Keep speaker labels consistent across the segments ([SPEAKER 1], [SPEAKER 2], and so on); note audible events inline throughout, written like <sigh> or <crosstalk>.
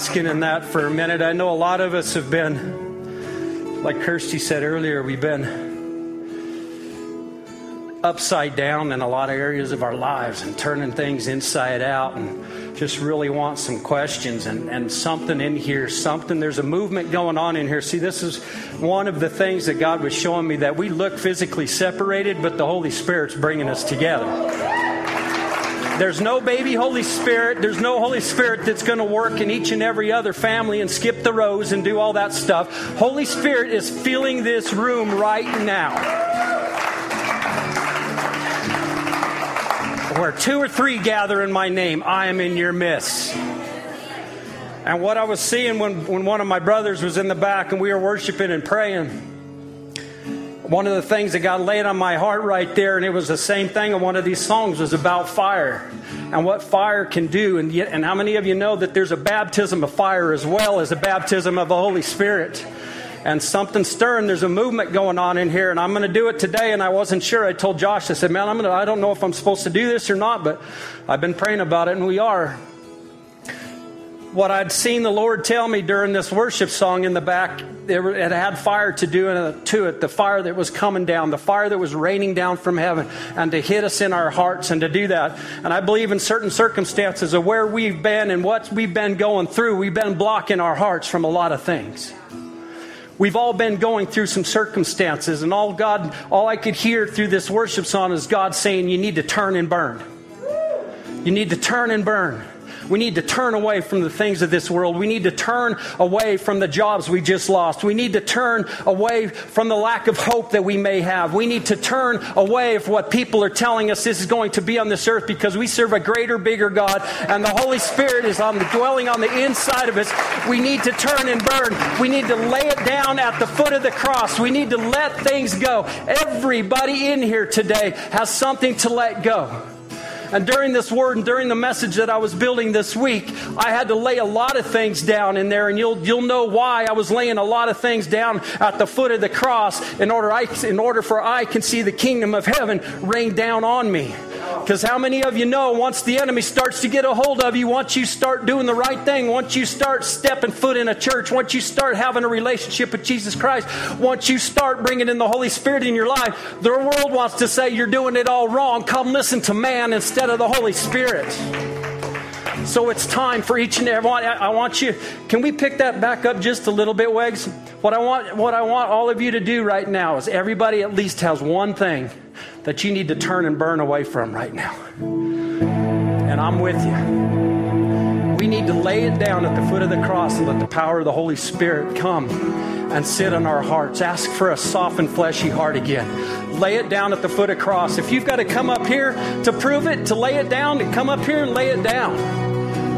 [SPEAKER 1] basking in that for a minute. I know a lot of us have been, like Kirsty said earlier, we've been upside down in a lot of areas of our lives and turning things inside out and just really want some questions and, and something in here, something. There's a movement going on in here. See, this is one of the things that God was showing me that we look physically separated, but the Holy Spirit's bringing us together. There's no baby Holy Spirit. There's no Holy Spirit that's going to work in each and every other family and skip the rows and do all that stuff. Holy Spirit is filling this room right now. Where two or three gather in my name, I am in your midst. And what I was seeing when, when one of my brothers was in the back and we were worshiping and praying, one of the things that God laid on my heart right there, and it was the same thing in one of these songs, was about fire and what fire can do. And, yet, and how many of you know that there's a baptism of fire as well as a baptism of the Holy Spirit? and something stirring. There's a movement going on in here, and I'm going to do it today. And I wasn't sure. I told Josh, I said, "Man, I'm going to. I don't know if I'm supposed to do this or not, but I've been praying about it, and we are." What I'd seen the Lord tell me during this worship song in the back, it had fire to do to it. The fire that was coming down, the fire that was raining down from heaven, and to hit us in our hearts, and to do that. And I believe in certain circumstances of where we've been and what we've been going through, we've been blocking our hearts from a lot of things. We've all been going through some circumstances, and all God, all I could hear through this worship song is God saying, You need to turn and burn. You need to turn and burn. We need to turn away from the things of this world. We need to turn away from the jobs we just lost. We need to turn away from the lack of hope that we may have. We need to turn away from what people are telling us this is going to be on this earth because we serve a greater, bigger God, and the Holy Spirit is on the, dwelling on the inside of us. We need to turn and burn. We need to lay it down at the foot of the cross. We need to let things go. Everybody in here today has something to let go. And during this word and during the message that I was building this week, I had to lay a lot of things down in there, and you'll, you'll know why I was laying a lot of things down at the foot of the cross in order, I, in order for I can see the kingdom of heaven rain down on me. Because how many of you know once the enemy starts to get a hold of you, once you start doing the right thing, once you start stepping foot in a church, once you start having a relationship with Jesus Christ, once you start bringing in the Holy Spirit in your life, the world wants to say you're doing it all wrong. Come listen to man instead of the Holy Spirit. So it's time for each and every one. I want you. Can we pick that back up just a little bit, Wags? What I want, what I want all of you to do right now is everybody at least has one thing that you need to turn and burn away from right now. And I'm with you. We need to lay it down at the foot of the cross and let the power of the Holy Spirit come and sit on our hearts. Ask for a softened, fleshy heart again. Lay it down at the foot of the cross. If you've got to come up here to prove it, to lay it down, to come up here and lay it down.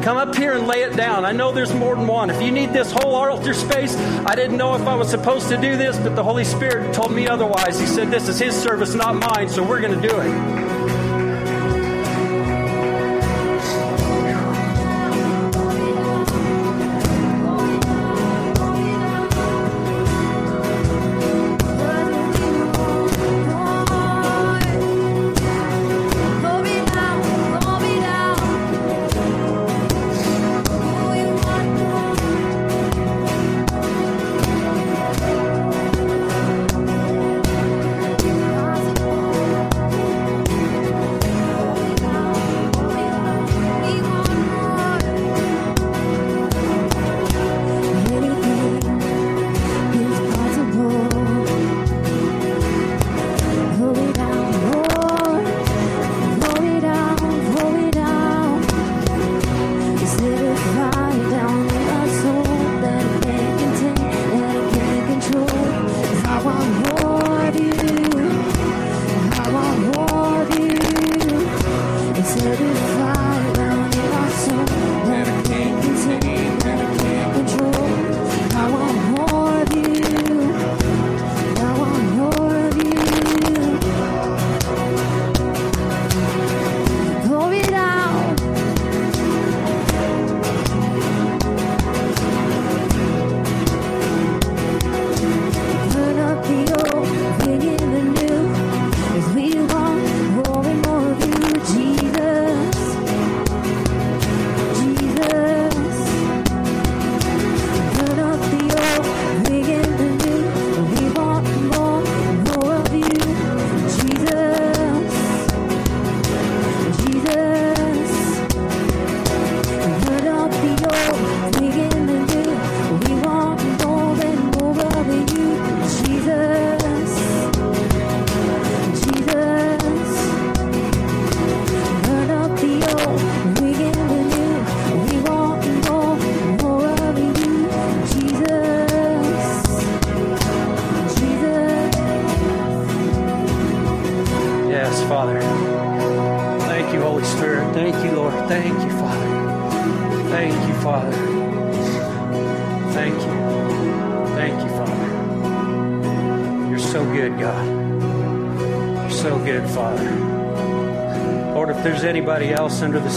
[SPEAKER 1] Come up here and lay it down. I know there's more than one. If you need this whole altar space, I didn't know if I was supposed to do this, but the Holy Spirit told me otherwise. He said, This is His service, not mine, so we're going to do it.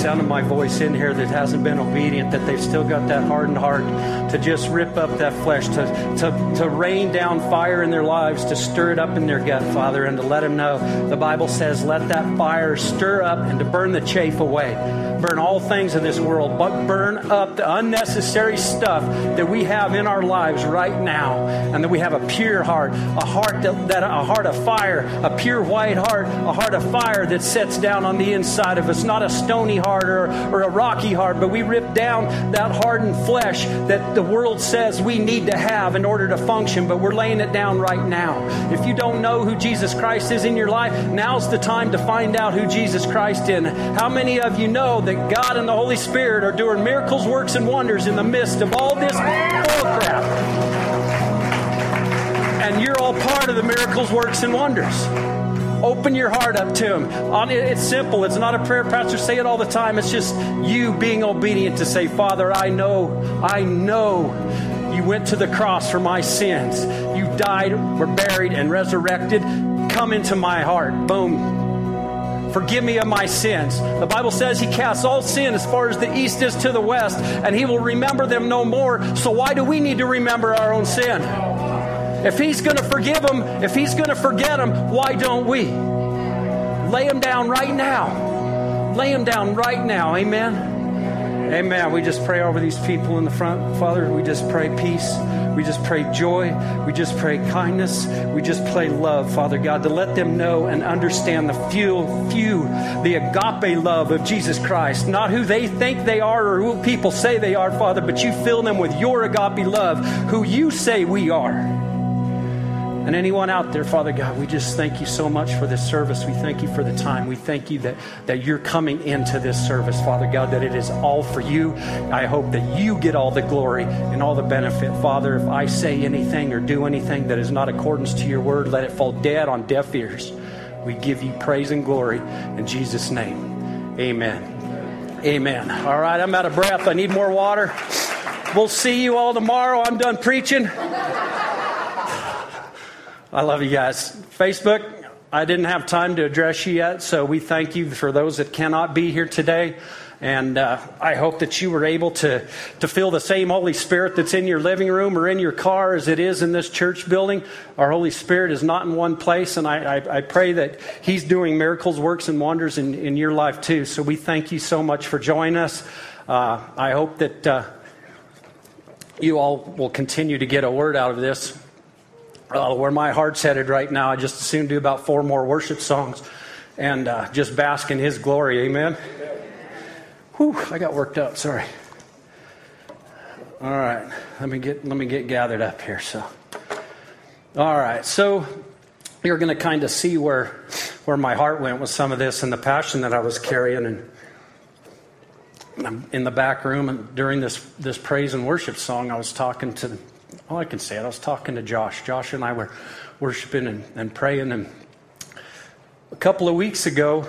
[SPEAKER 1] Sound of my voice in here that hasn't been obedient, that they've still got that hardened heart to just rip up that flesh, to, to, to rain down fire in their lives, to stir it up in their gut, Father, and to let them know the Bible says, let that fire stir up and to burn the chaff away. Burn all things in this world, but burn up the unnecessary stuff that we have in our lives right now, and that we have a pure heart, a heart that, that a heart of fire, a pure white heart, a heart of fire that sets down on the the inside of us, not a stony heart or, or a rocky heart, but we rip down that hardened flesh that the world says we need to have in order to function, but we're laying it down right now. If you don't know who Jesus Christ is in your life, now's the time to find out who Jesus Christ is. How many of you know that God and the Holy Spirit are doing miracles, works, and wonders in the midst of all this bullcrap? And you're all part of the miracles, works, and wonders. Open your heart up to Him. It's simple. It's not a prayer, Pastor. Say it all the time. It's just you being obedient to say, Father, I know, I know you went to the cross for my sins. You died, were buried, and resurrected. Come into my heart. Boom. Forgive me of my sins. The Bible says He casts all sin as far as the east is to the west, and He will remember them no more. So, why do we need to remember our own sin? If He's going to forgive them, if He's going to forget them, why don't we? Lay them down right now. Lay them down right now. Amen. Amen. We just pray over these people in the front, Father. We just pray peace. We just pray joy. We just pray kindness. We just pray love, Father God, to let them know and understand the few, few, the agape love of Jesus Christ. Not who they think they are or who people say they are, Father, but you fill them with your agape love, who you say we are. And anyone out there, Father God, we just thank you so much for this service. We thank you for the time. We thank you that, that you're coming into this service, Father God, that it is all for you. I hope that you get all the glory and all the benefit. Father, if I say anything or do anything that is not accordance to your word, let it fall dead on deaf ears. We give you praise and glory in Jesus' name. Amen. Amen. All right, I'm out of breath. I need more water. We'll see you all tomorrow. I'm done preaching. I love you guys. Facebook, I didn't have time to address you yet, so we thank you for those that cannot be here today. And uh, I hope that you were able to, to feel the same Holy Spirit that's in your living room or in your car as it is in this church building. Our Holy Spirit is not in one place, and I, I, I pray that He's doing miracles, works, and wonders in, in your life too. So we thank you so much for joining us. Uh, I hope that uh, you all will continue to get a word out of this uh, where my heart's headed right now. I just assume do about four more worship songs and uh, just bask in His glory. Amen. Whew, I got worked up. Sorry. All right, let me get let me get gathered up here. So, all right, so you're going to kind of see where where my heart went with some of this and the passion that I was carrying and. I'm in the back room and during this, this praise and worship song, I was talking to all I can say it. I was talking to Josh. Josh and I were worshiping and, and praying, and a couple of weeks ago,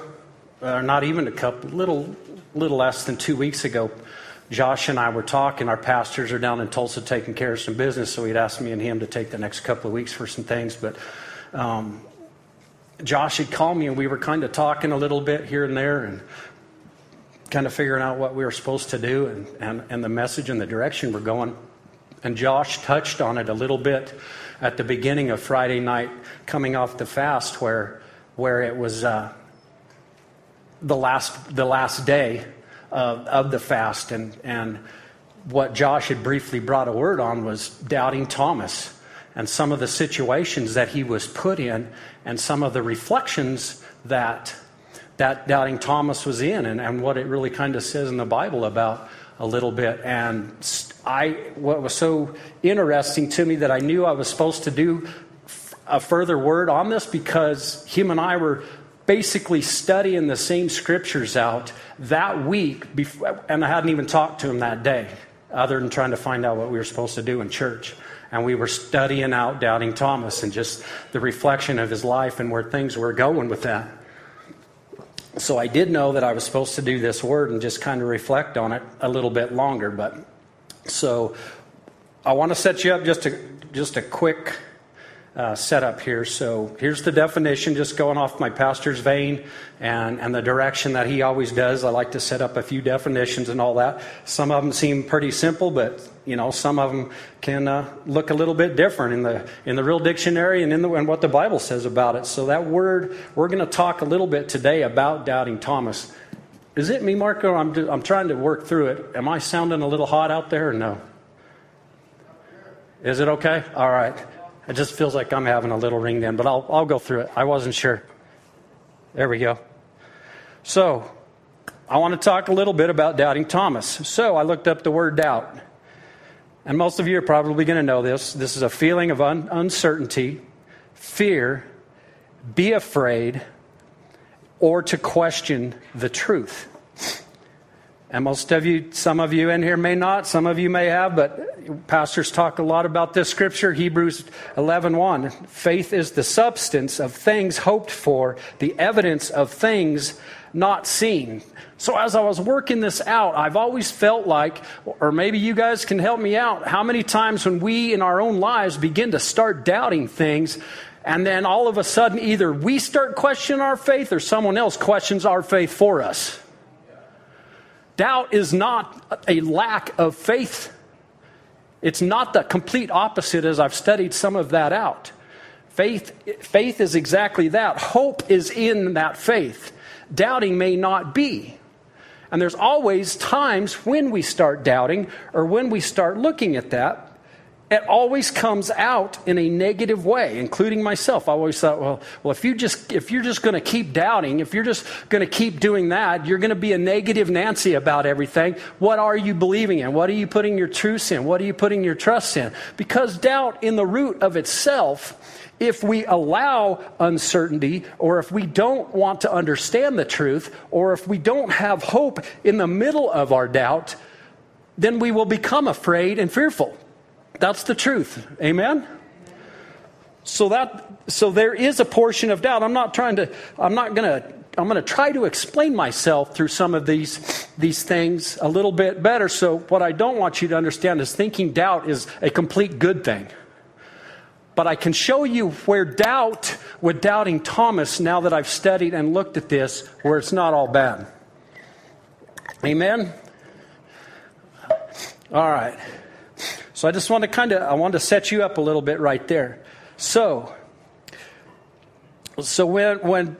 [SPEAKER 1] or not even a couple, little little less than two weeks ago, Josh and I were talking. Our pastors are down in Tulsa taking care of some business, so he'd asked me and him to take the next couple of weeks for some things. But um, Josh had called me, and we were kind of talking a little bit here and there, and kind of figuring out what we were supposed to do and, and, and the message and the direction we're going. And Josh touched on it a little bit at the beginning of Friday night, coming off the fast, where, where it was uh, the, last, the last day of, of the fast. And, and what Josh had briefly brought a word on was doubting Thomas and some of the situations that he was put in and some of the reflections that that doubting Thomas was in and, and what it really kind of says in the Bible about a little bit. And I, what was so interesting to me that I knew I was supposed to do a further word on this because him and I were basically studying the same scriptures out that week, before, and I hadn't even talked to him that day, other than trying to find out what we were supposed to do in church. And we were studying out Doubting Thomas and just the reflection of his life and where things were going with that. So I did know that I was supposed to do this word and just kind of reflect on it a little bit longer. But so I want to set you up just a just a quick uh, setup here. So here's the definition, just going off my pastor's vein and, and the direction that he always does. I like to set up a few definitions and all that. Some of them seem pretty simple, but you know, some of them can uh, look a little bit different in the in the real dictionary and in the, and what the Bible says about it. So that word, we're going to talk a little bit today about doubting Thomas. Is it me, Marco? I'm I'm trying to work through it. Am I sounding a little hot out there no? Is it okay? All right. It just feels like I'm having a little ring then, but I'll, I'll go through it. I wasn't sure. There we go. So, I want to talk a little bit about doubting Thomas. So, I looked up the word doubt. And most of you are probably going to know this. This is a feeling of un- uncertainty, fear, be afraid, or to question the truth. And most of you, some of you in here may not, some of you may have, but pastors talk a lot about this scripture, Hebrews 11:1. 1. Faith is the substance of things hoped for, the evidence of things not seen. So as I was working this out, I've always felt like, or maybe you guys can help me out, how many times when we in our own lives begin to start doubting things, and then all of a sudden either we start questioning our faith or someone else questions our faith for us. Doubt is not a lack of faith. It's not the complete opposite, as I've studied some of that out. Faith, faith is exactly that. Hope is in that faith. Doubting may not be. And there's always times when we start doubting or when we start looking at that it always comes out in a negative way, including myself. I always thought, well, well, if you just if you're just going to keep doubting, if you're just going to keep doing that, you're going to be a negative Nancy about everything. What are you believing in? What are you putting your truth in? What are you putting your trust in? Because doubt in the root of itself, if we allow uncertainty, or if we don't want to understand the truth, or if we don't have hope in the middle of our doubt, then we will become afraid and fearful. That's the truth. Amen? So that so there is a portion of doubt. I'm not trying to I'm not going to I'm going to try to explain myself through some of these these things a little bit better. So what I don't want you to understand is thinking doubt is a complete good thing. But I can show you where doubt with doubting Thomas now that I've studied and looked at this where it's not all bad. Amen. All right. So I just want to kind of I want to set you up a little bit right there. So so when when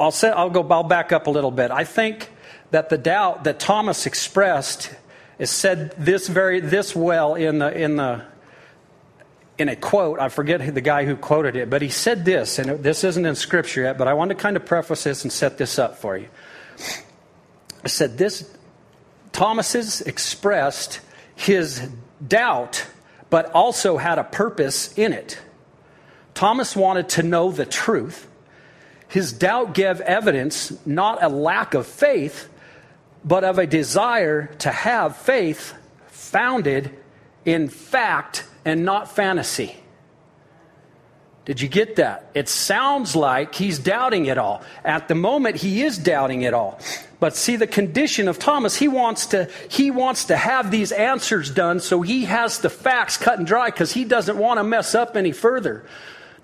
[SPEAKER 1] I'll say I'll go I'll back up a little bit. I think that the doubt that Thomas expressed is said this very this well in the in the in a quote. I forget the guy who quoted it, but he said this, and this isn't in scripture yet, but I want to kind of preface this and set this up for you. I said this Thomas's expressed his doubt, but also had a purpose in it. Thomas wanted to know the truth. His doubt gave evidence not a lack of faith, but of a desire to have faith founded in fact and not fantasy. Did you get that? It sounds like he's doubting it all. At the moment, he is doubting it all. But see the condition of Thomas, he wants to he wants to have these answers done so he has the facts cut and dry cuz he doesn't want to mess up any further.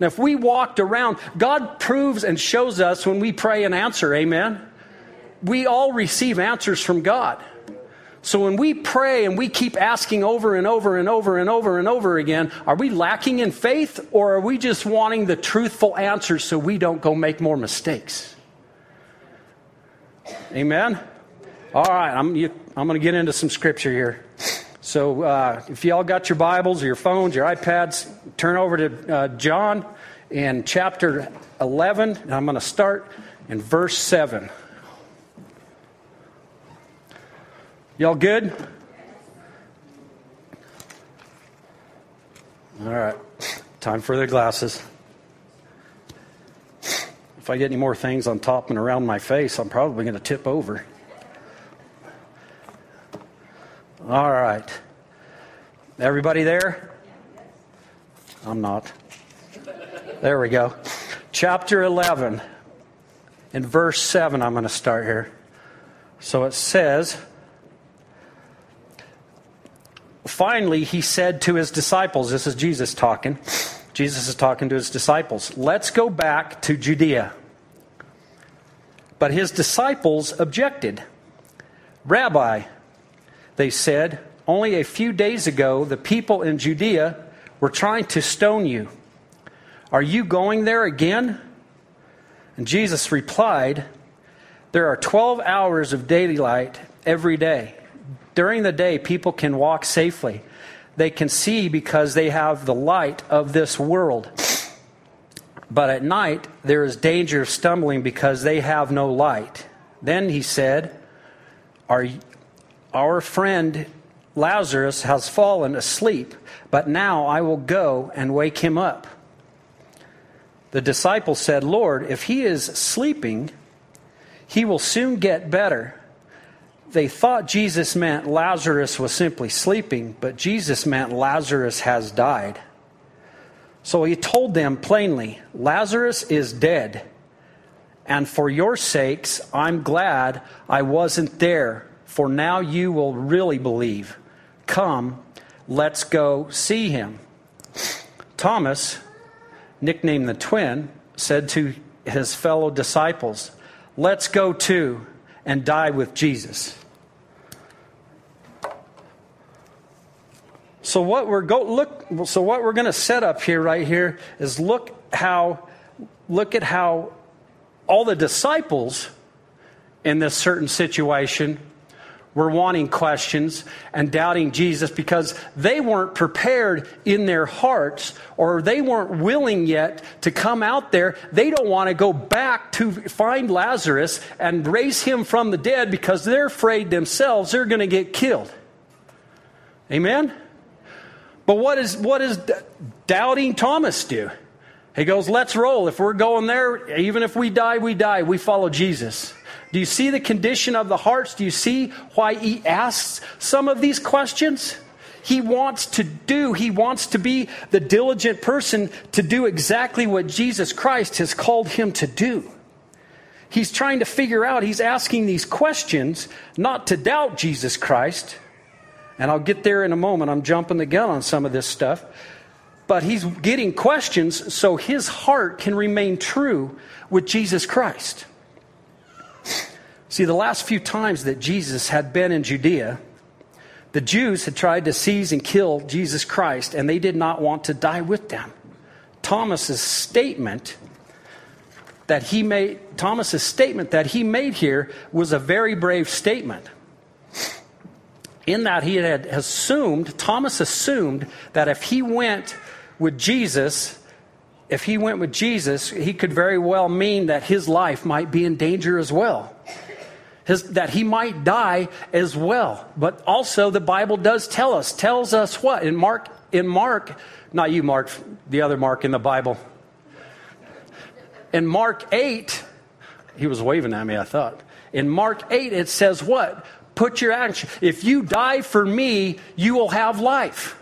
[SPEAKER 1] Now if we walked around, God proves and shows us when we pray and answer, amen. We all receive answers from God. So when we pray and we keep asking over and over and over and over and over again, are we lacking in faith or are we just wanting the truthful answers so we don't go make more mistakes? Amen? All right, I'm, I'm going to get into some scripture here. So uh, if y'all got your Bibles or your phones, your iPads, turn over to uh, John in chapter 11, and I'm going to start in verse 7. Y'all good? All right, time for the glasses. If I get any more things on top and around my face, I'm probably going to tip over. All right. Everybody there? I'm not. There we go. Chapter 11. in verse 7. I'm going to start here. So it says, Finally, he said to his disciples, this is Jesus talking. Jesus is talking to his disciples, let's go back to Judea. But his disciples objected. Rabbi, they said, only a few days ago the people in Judea were trying to stone you. Are you going there again? And Jesus replied, There are 12 hours of daylight every day. During the day, people can walk safely. They can see because they have the light of this world. But at night, there is danger of stumbling because they have no light. Then he said, Our, our friend Lazarus has fallen asleep, but now I will go and wake him up. The disciples said, Lord, if he is sleeping, he will soon get better. They thought Jesus meant Lazarus was simply sleeping, but Jesus meant Lazarus has died. So he told them plainly, Lazarus is dead. And for your sakes, I'm glad I wasn't there, for now you will really believe. Come, let's go see him. Thomas, nicknamed the twin, said to his fellow disciples, Let's go too and die with Jesus. So what we're go look so what we're going to set up here right here is look how look at how all the disciples in this certain situation were wanting questions and doubting Jesus because they weren't prepared in their hearts or they weren't willing yet to come out there. They don't want to go back to find Lazarus and raise him from the dead because they're afraid themselves they're going to get killed. Amen? But what, is, what does doubting Thomas do? He goes, Let's roll. If we're going there, even if we die, we die. We follow Jesus. Do you see the condition of the hearts? Do you see why he asks some of these questions? He wants to do, he wants to be the diligent person to do exactly what Jesus Christ has called him to do. He's trying to figure out, he's asking these questions not to doubt Jesus Christ. And I'll get there in a moment. I'm jumping the gun on some of this stuff. But he's getting questions so his heart can remain true with Jesus Christ. See, the last few times that Jesus had been in Judea, the Jews had tried to seize and kill Jesus Christ, and they did not want to die with them. Thomas's statement that he made Thomas's statement that he made here was a very brave statement. In that he had assumed, Thomas assumed that if he went with Jesus, if he went with Jesus, he could very well mean that his life might be in danger as well his, that he might die as well. But also the Bible does tell us, tells us what? In Mark, in Mark, not you, Mark, the other Mark in the Bible. In Mark 8, he was waving at me, I thought. In Mark 8, it says what? Put your action. If you die for me, you will have life.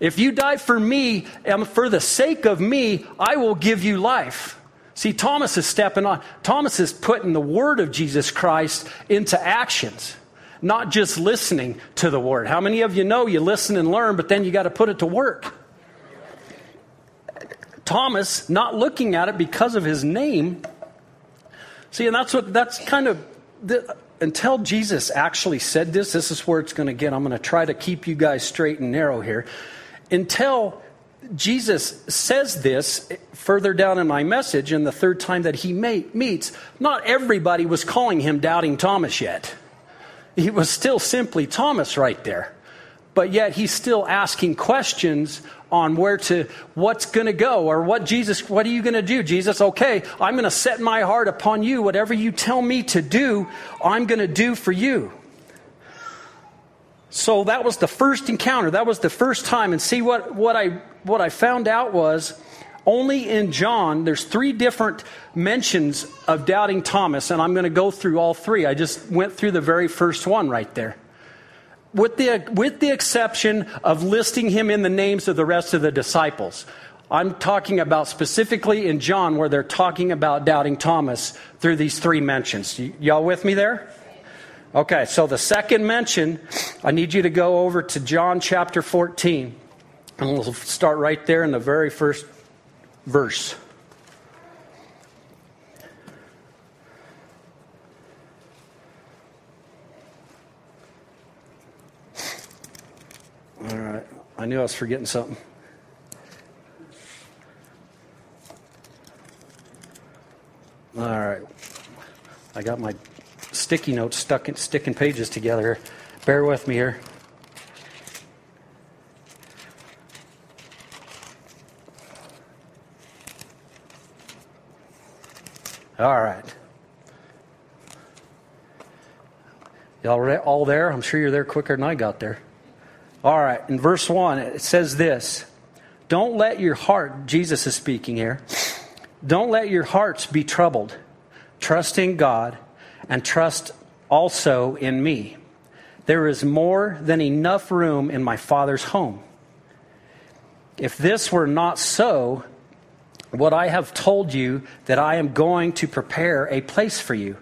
[SPEAKER 1] If you die for me and for the sake of me, I will give you life. See, Thomas is stepping on. Thomas is putting the word of Jesus Christ into actions, not just listening to the word. How many of you know you listen and learn, but then you got to put it to work? Thomas, not looking at it because of his name. See, and that's what, that's kind of, the, until Jesus actually said this, this is where it's going to get. I'm going to try to keep you guys straight and narrow here. Until Jesus says this further down in my message, in the third time that he meets. Not everybody was calling him Doubting Thomas yet. He was still simply Thomas right there. But yet he's still asking questions on where to, what's going to go, or what Jesus, what are you going to do? Jesus, okay, I'm going to set my heart upon you. Whatever you tell me to do, I'm going to do for you. So that was the first encounter. That was the first time. And see what, what I what I found out was only in John, there's three different mentions of doubting Thomas, and I'm going to go through all three. I just went through the very first one right there. With the, with the exception of listing him in the names of the rest of the disciples. I'm talking about specifically in John where they're talking about doubting Thomas through these three mentions. Y- y'all with me there? Okay, so the second mention, I need you to go over to John chapter 14. And we'll start right there in the very first verse. All right. I knew I was forgetting something. All right. I got my sticky notes stuck in sticking pages together. Bear with me here. All right. Y'all all there? I'm sure you're there quicker than I got there. All right. In verse 1, it says this Don't let your heart, Jesus is speaking here, don't let your hearts be troubled. Trust in God and trust also in me. There is more than enough room in my Father's home. If this were not so, what I have told you that I am going to prepare a place for you.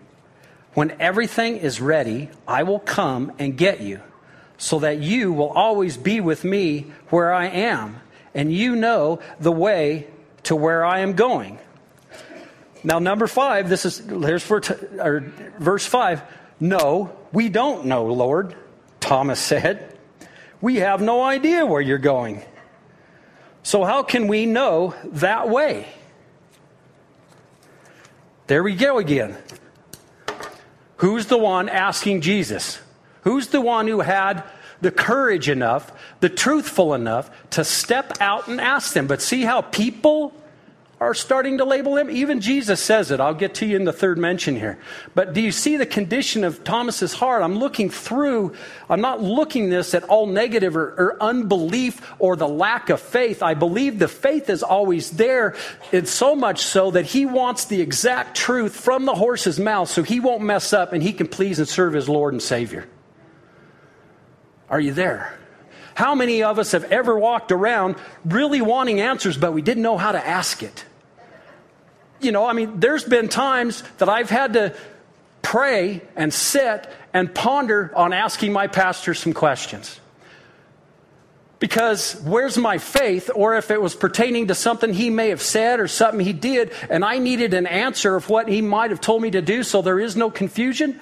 [SPEAKER 1] When everything is ready, I will come and get you, so that you will always be with me where I am, and you know the way to where I am going. Now, number five, this is here's for t- or verse five. No, we don't know, Lord. Thomas said, "We have no idea where you're going." So, how can we know that way? There we go again. Who's the one asking Jesus? Who's the one who had the courage enough, the truthful enough to step out and ask them? But see how people are starting to label him. Even Jesus says it. I'll get to you in the third mention here. But do you see the condition of Thomas's heart? I'm looking through, I'm not looking this at all negative or, or unbelief or the lack of faith. I believe the faith is always there. It's so much so that he wants the exact truth from the horse's mouth so he won't mess up and he can please and serve his Lord and Savior. Are you there? How many of us have ever walked around really wanting answers, but we didn't know how to ask it? You know, I mean, there's been times that I've had to pray and sit and ponder on asking my pastor some questions. Because where's my faith? Or if it was pertaining to something he may have said or something he did, and I needed an answer of what he might have told me to do so there is no confusion.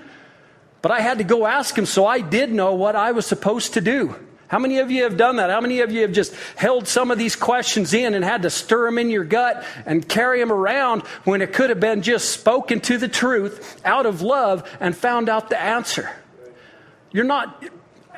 [SPEAKER 1] But I had to go ask him so I did know what I was supposed to do. How many of you have done that? How many of you have just held some of these questions in and had to stir them in your gut and carry them around when it could have been just spoken to the truth out of love and found out the answer? You're not,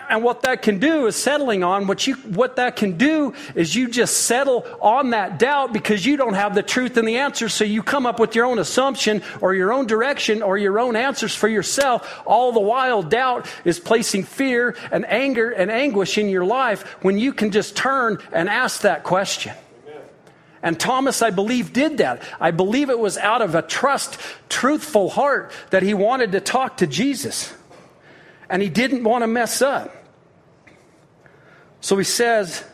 [SPEAKER 1] and what that can do is settling on what you what that can do is you just settle on that doubt because you don't have the truth and the answer. So you come up with your own assumption or your own direction or your own answers for yourself. All the while doubt is placing fear and anger and anguish in your life when you can just turn and ask that question. And Thomas, I believe, did that. I believe it was out of a trust, truthful heart that he wanted to talk to Jesus and he didn't want to mess up. So he says,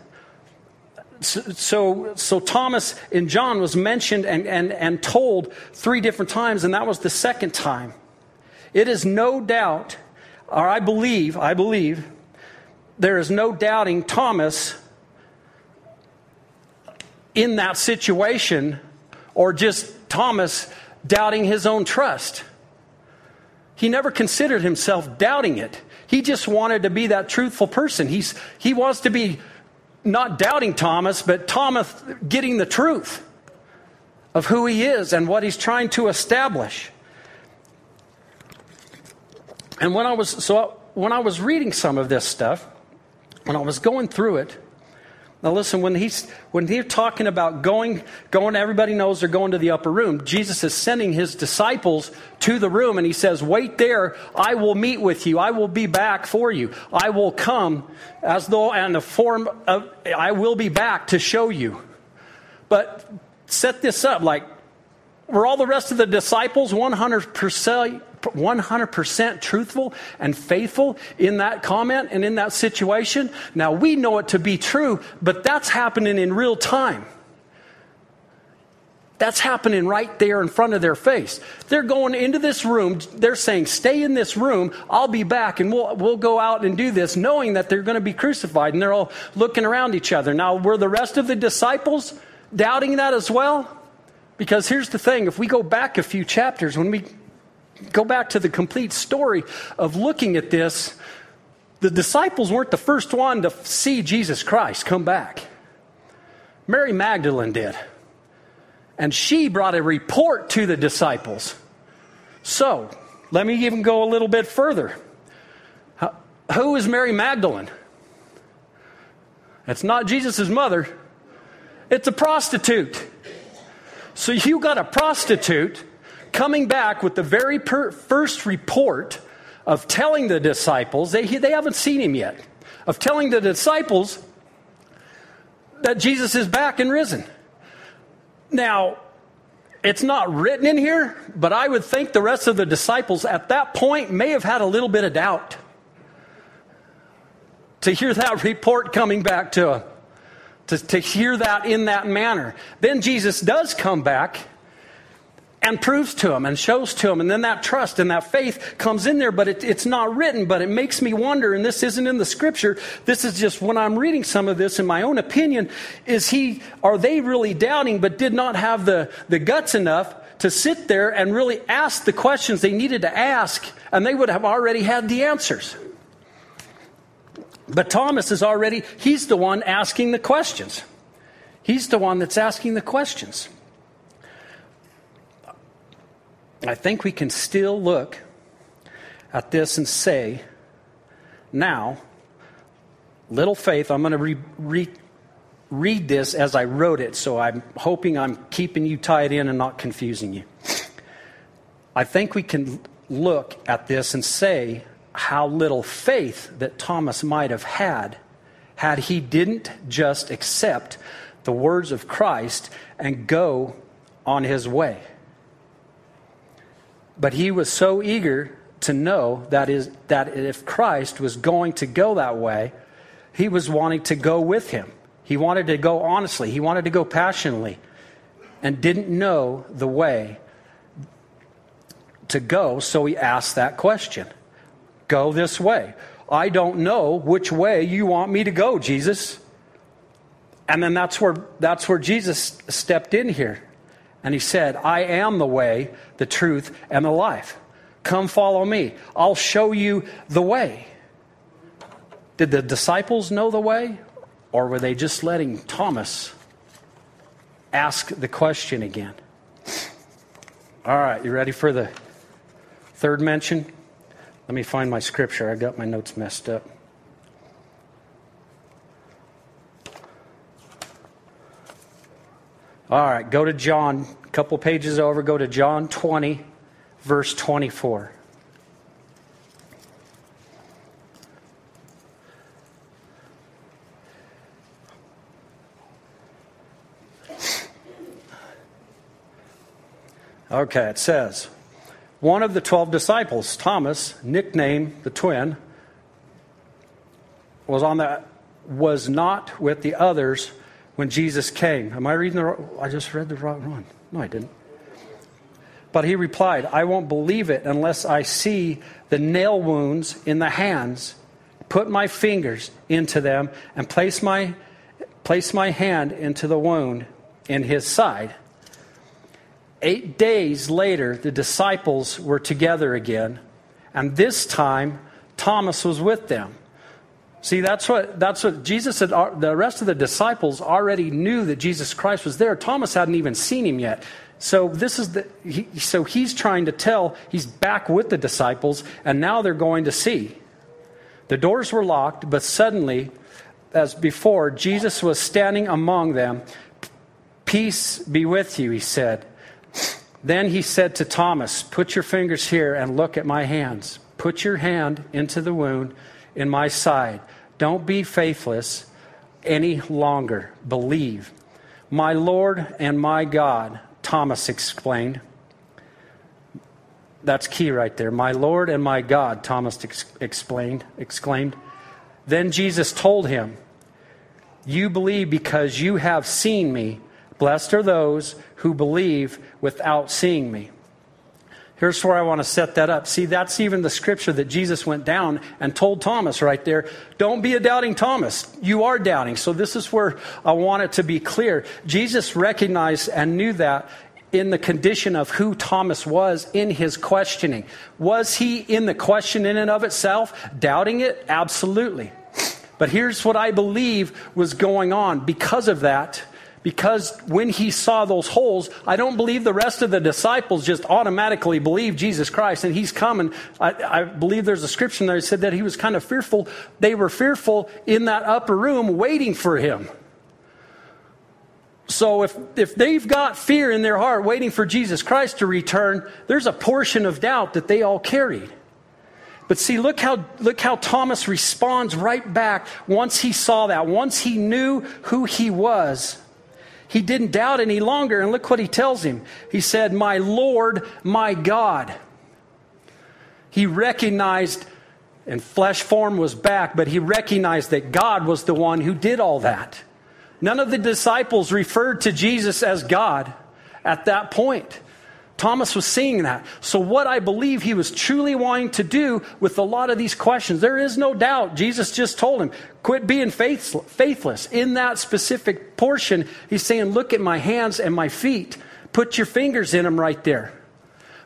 [SPEAKER 1] so, so Thomas in John was mentioned and, and, and told three different times, and that was the second time. It is no doubt, or I believe, I believe, there is no doubting Thomas in that situation, or just Thomas doubting his own trust. He never considered himself doubting it. He just wanted to be that truthful person. He's, he wants to be not doubting Thomas, but Thomas getting the truth of who he is and what he's trying to establish. And when I was so when I was reading some of this stuff, when I was going through it, now listen, when he's when they're talking about going, going, everybody knows they're going to the upper room. Jesus is sending his disciples to the room and he says, Wait there, I will meet with you, I will be back for you. I will come as though in the form of I will be back to show you. But set this up like were all the rest of the disciples 100% 100% truthful and faithful in that comment and in that situation. Now, we know it to be true, but that's happening in real time. That's happening right there in front of their face. They're going into this room. They're saying, Stay in this room. I'll be back and we'll, we'll go out and do this, knowing that they're going to be crucified. And they're all looking around each other. Now, were the rest of the disciples doubting that as well? Because here's the thing if we go back a few chapters, when we go back to the complete story of looking at this, the disciples weren't the first one to see Jesus Christ come back. Mary Magdalene did. And she brought a report to the disciples. So, let me even go a little bit further. Who is Mary Magdalene? It's not Jesus' mother, it's a prostitute. So, you got a prostitute coming back with the very per- first report of telling the disciples, they, they haven't seen him yet, of telling the disciples that Jesus is back and risen. Now, it's not written in here, but I would think the rest of the disciples at that point may have had a little bit of doubt to hear that <laughs> report coming back to them, to, to hear that in that manner. Then Jesus does come back and proves to him and shows to him. And then that trust and that faith comes in there, but it, it's not written. But it makes me wonder, and this isn't in the scripture. This is just when I'm reading some of this, in my own opinion, is he, are they really doubting, but did not have the, the guts enough to sit there and really ask the questions they needed to ask, and they would have already had the answers. But Thomas is already, he's the one asking the questions. He's the one that's asking the questions. I think we can still look at this and say, now, little faith, I'm going to re- re- read this as I wrote it, so I'm hoping I'm keeping you tied in and not confusing you. I think we can look at this and say how little faith that Thomas might have had had he didn't just accept the words of Christ and go on his way. But he was so eager to know that, is, that if Christ was going to go that way, he was wanting to go with him. He wanted to go honestly, he wanted to go passionately, and didn't know the way to go, so he asked that question Go this way. I don't know which way you want me to go, Jesus. And then that's where, that's where Jesus stepped in here. And he said, I am the way, the truth, and the life. Come follow me. I'll show you the way. Did the disciples know the way? Or were they just letting Thomas ask the question again? All right, you ready for the third mention? Let me find my scripture. I got my notes messed up. All right, go to John, a couple pages over, go to John 20, verse 24. Okay, it says, one of the 12 disciples, Thomas, nicknamed the twin, was on the was not with the others when Jesus came. Am I reading the wrong? I just read the wrong one. No, I didn't. But he replied, I won't believe it unless I see the nail wounds in the hands, put my fingers into them, and place my, place my hand into the wound in his side. Eight days later, the disciples were together again, and this time Thomas was with them. See, that's what, that's what Jesus said. The rest of the disciples already knew that Jesus Christ was there. Thomas hadn't even seen him yet. So this is the, he, so he's trying to tell, he's back with the disciples, and now they're going to see. The doors were locked, but suddenly, as before, Jesus was standing among them. Peace be with you, he said. Then he said to Thomas, Put your fingers here and look at my hands. Put your hand into the wound in my side. Don't be faithless any longer. Believe. My Lord and my God, Thomas explained. That's key right there. My Lord and my God, Thomas ex- explained, exclaimed. Then Jesus told him, You believe because you have seen me. Blessed are those who believe without seeing me. Here's where I want to set that up. See, that's even the scripture that Jesus went down and told Thomas right there. Don't be a doubting Thomas. You are doubting. So this is where I want it to be clear. Jesus recognized and knew that in the condition of who Thomas was in his questioning. Was he in the question in and of itself, doubting it? Absolutely. But here's what I believe was going on because of that because when he saw those holes, I don't believe the rest of the disciples just automatically believed Jesus Christ and he's coming. I, I believe there's a scripture there that said that he was kind of fearful. They were fearful in that upper room waiting for him. So if, if they've got fear in their heart waiting for Jesus Christ to return, there's a portion of doubt that they all carried. But see, look how, look how Thomas responds right back once he saw that, once he knew who he was. He didn't doubt any longer. And look what he tells him. He said, My Lord, my God. He recognized, and flesh form was back, but he recognized that God was the one who did all that. None of the disciples referred to Jesus as God at that point. Thomas was seeing that. So, what I believe he was truly wanting to do with a lot of these questions, there is no doubt. Jesus just told him, quit being faithless. In that specific portion, he's saying, look at my hands and my feet. Put your fingers in them right there.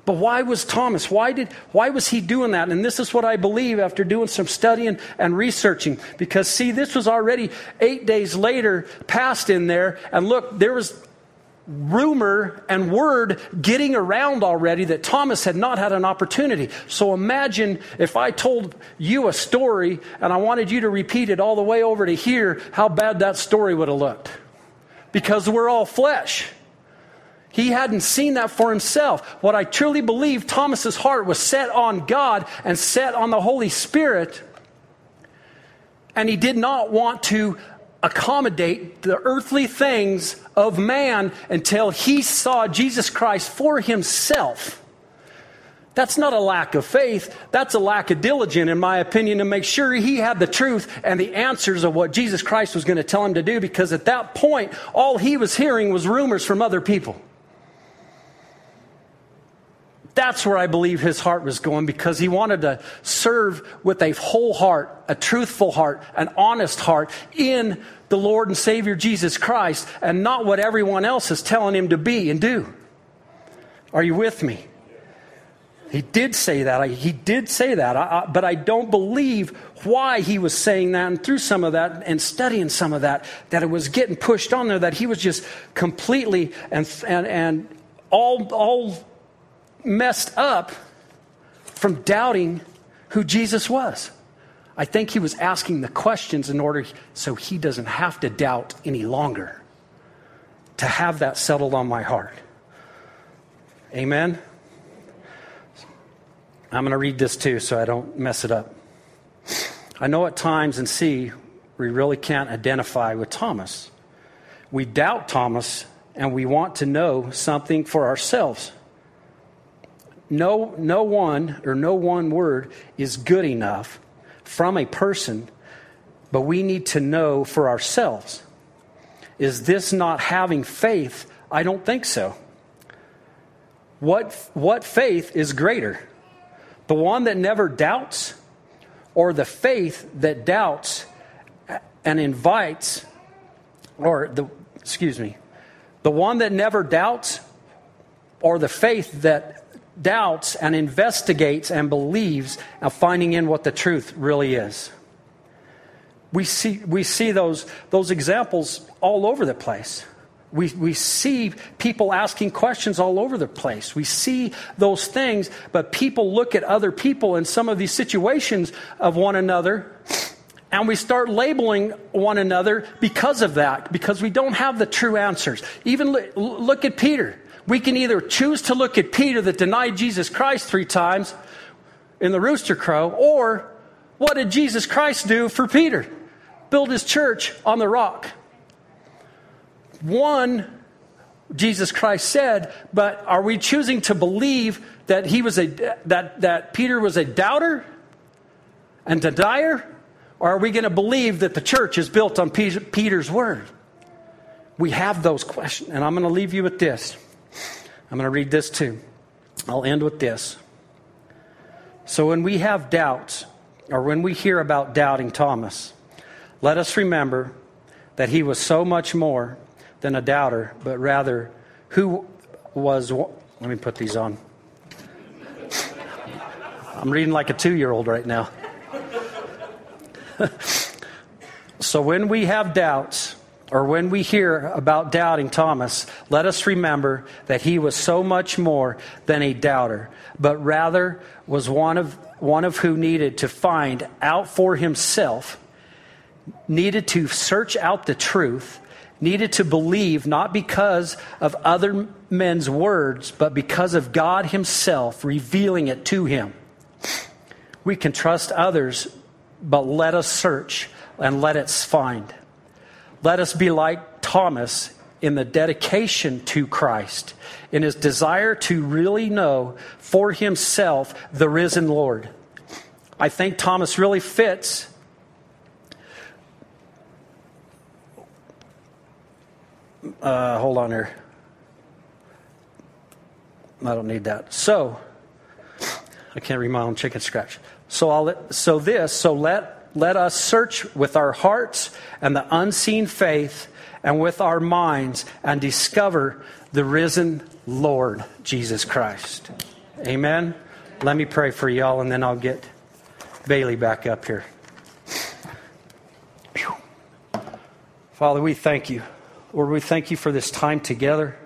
[SPEAKER 1] But why was Thomas? Why did why was he doing that? And this is what I believe after doing some studying and researching. Because see, this was already eight days later, passed in there, and look, there was rumor and word getting around already that Thomas had not had an opportunity. So imagine if I told you a story and I wanted you to repeat it all the way over to here, how bad that story would have looked. Because we're all flesh. He hadn't seen that for himself. What I truly believe Thomas's heart was set on God and set on the Holy Spirit. And he did not want to accommodate the earthly things of man until he saw Jesus Christ for himself. That's not a lack of faith. That's a lack of diligence, in my opinion, to make sure he had the truth and the answers of what Jesus Christ was going to tell him to do, because at that point, all he was hearing was rumors from other people. That's where I believe his heart was going because he wanted to serve with a whole heart, a truthful heart, an honest heart in the Lord and Savior Jesus Christ and not what everyone else is telling him to be and do. Are you with me? He did say that. He did say that. I, I, but I don't believe why he was saying that. And through some of that and studying some of that, that it was getting pushed on there, that he was just completely and, and, and all, all messed up from doubting who Jesus was. I think he was asking the questions in order so he doesn't have to doubt any longer. To have that settled on my heart. Amen? I'm going to read this too so I don't mess it up. I know at times and see we really can't identify with Thomas. We doubt Thomas and we want to know something for ourselves. No, no one or no one word is good enough from a person, but we need to know for ourselves. Is this not having faith? I don't think so. What, what faith is greater? The one that never doubts, or the faith that doubts and invites, or the, excuse me, the one that never doubts, or the faith that doubts and investigates and believes of finding in what the truth really is. We see, we see those, those examples all over the place. We, we see people asking questions all over the place. We see those things, but people look at other people in some of these situations of one another, and we start labeling one another because of that, because we don't have the true answers. Even look, look at Peter. We can either choose to look at Peter that denied Jesus Christ three times in the rooster crow, or what did Jesus Christ do for Peter? Build his church on the rock. One, Jesus Christ said, but are we choosing to believe that he was a that that Peter was a doubter and denier, or are we going to believe that the church is built on Peter's word? we have those questions. And I'm going to leave you with this. I'm going to read this too. I'll end with this. So when we have doubts, or when we hear about doubting Thomas, let us remember that he was so much more than a doubter, but rather who was. Let me put these on. I'm reading like a two year old right now. <laughs> so when we have doubts, or when we hear about doubting Thomas, let us remember that he was so much more than a doubter, but rather was one of, one of who needed to find out for himself, needed to search out the truth, needed to believe not because of other men's words, but because of God himself revealing it to him. We can trust others, but let us search and let us find. Let us be like Thomas in the dedication to Christ, in his desire to really know for himself the risen Lord. I think Thomas really fits. Uh, hold on here. I don't need that. So, I can't read my own chicken scratch. So I'll let, so this, so let let us search with our hearts and the unseen faith and with our minds and discover the risen Lord Jesus Christ. Amen. Let me pray for y'all and then I'll get Bailey back up here. Father, we thank you. Lord, we thank you for this time together.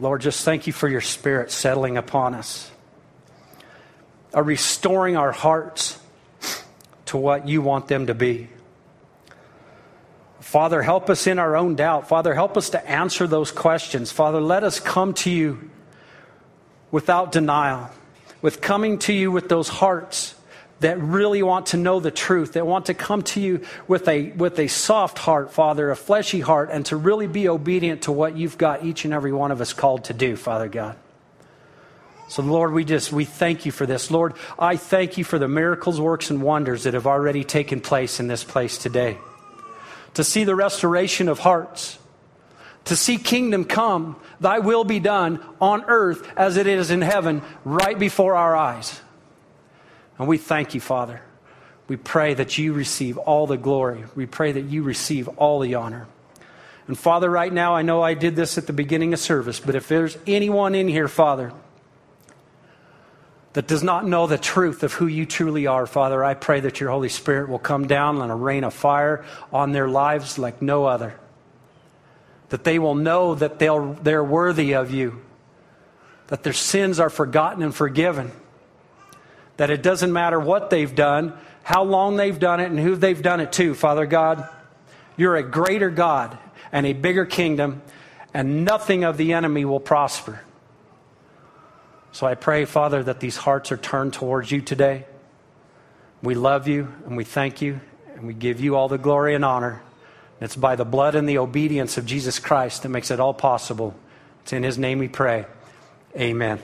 [SPEAKER 1] Lord, just thank you for your spirit settling upon us are restoring our hearts to what you want them to be. Father, help us in our own doubt. Father, help us to answer those questions. Father, let us come to you without denial, with coming to you with those hearts that really want to know the truth, that want to come to you with a, with a soft heart, Father, a fleshy heart, and to really be obedient to what you've got each and every one of us called to do, Father God. So, Lord, we just, we thank you for this. Lord, I thank you for the miracles, works, and wonders that have already taken place in this place today. To see the restoration of hearts, to see kingdom come, thy will be done on earth as it is in heaven, right before our eyes. And we thank you, Father. We pray that you receive all the glory. We pray that you receive all the honor. And Father, right now, I know I did this at the beginning of service, but if there's anyone in here, Father, that does not know the truth of who you truly are, Father, I pray that your Holy Spirit will come down and a rain of fire on their lives like no other. That they will know that they're worthy of you, that their sins are forgotten and forgiven, that it doesn't matter what they've done, how long they've done it, and who they've done it to, Father God. You're a greater God and a bigger kingdom, and nothing of the enemy will prosper. So I pray, Father, that these hearts are turned towards you today. We love you and we thank you and we give you all the glory and honor. It's by the blood and the obedience of Jesus Christ that makes it all possible. It's in his name we pray. Amen.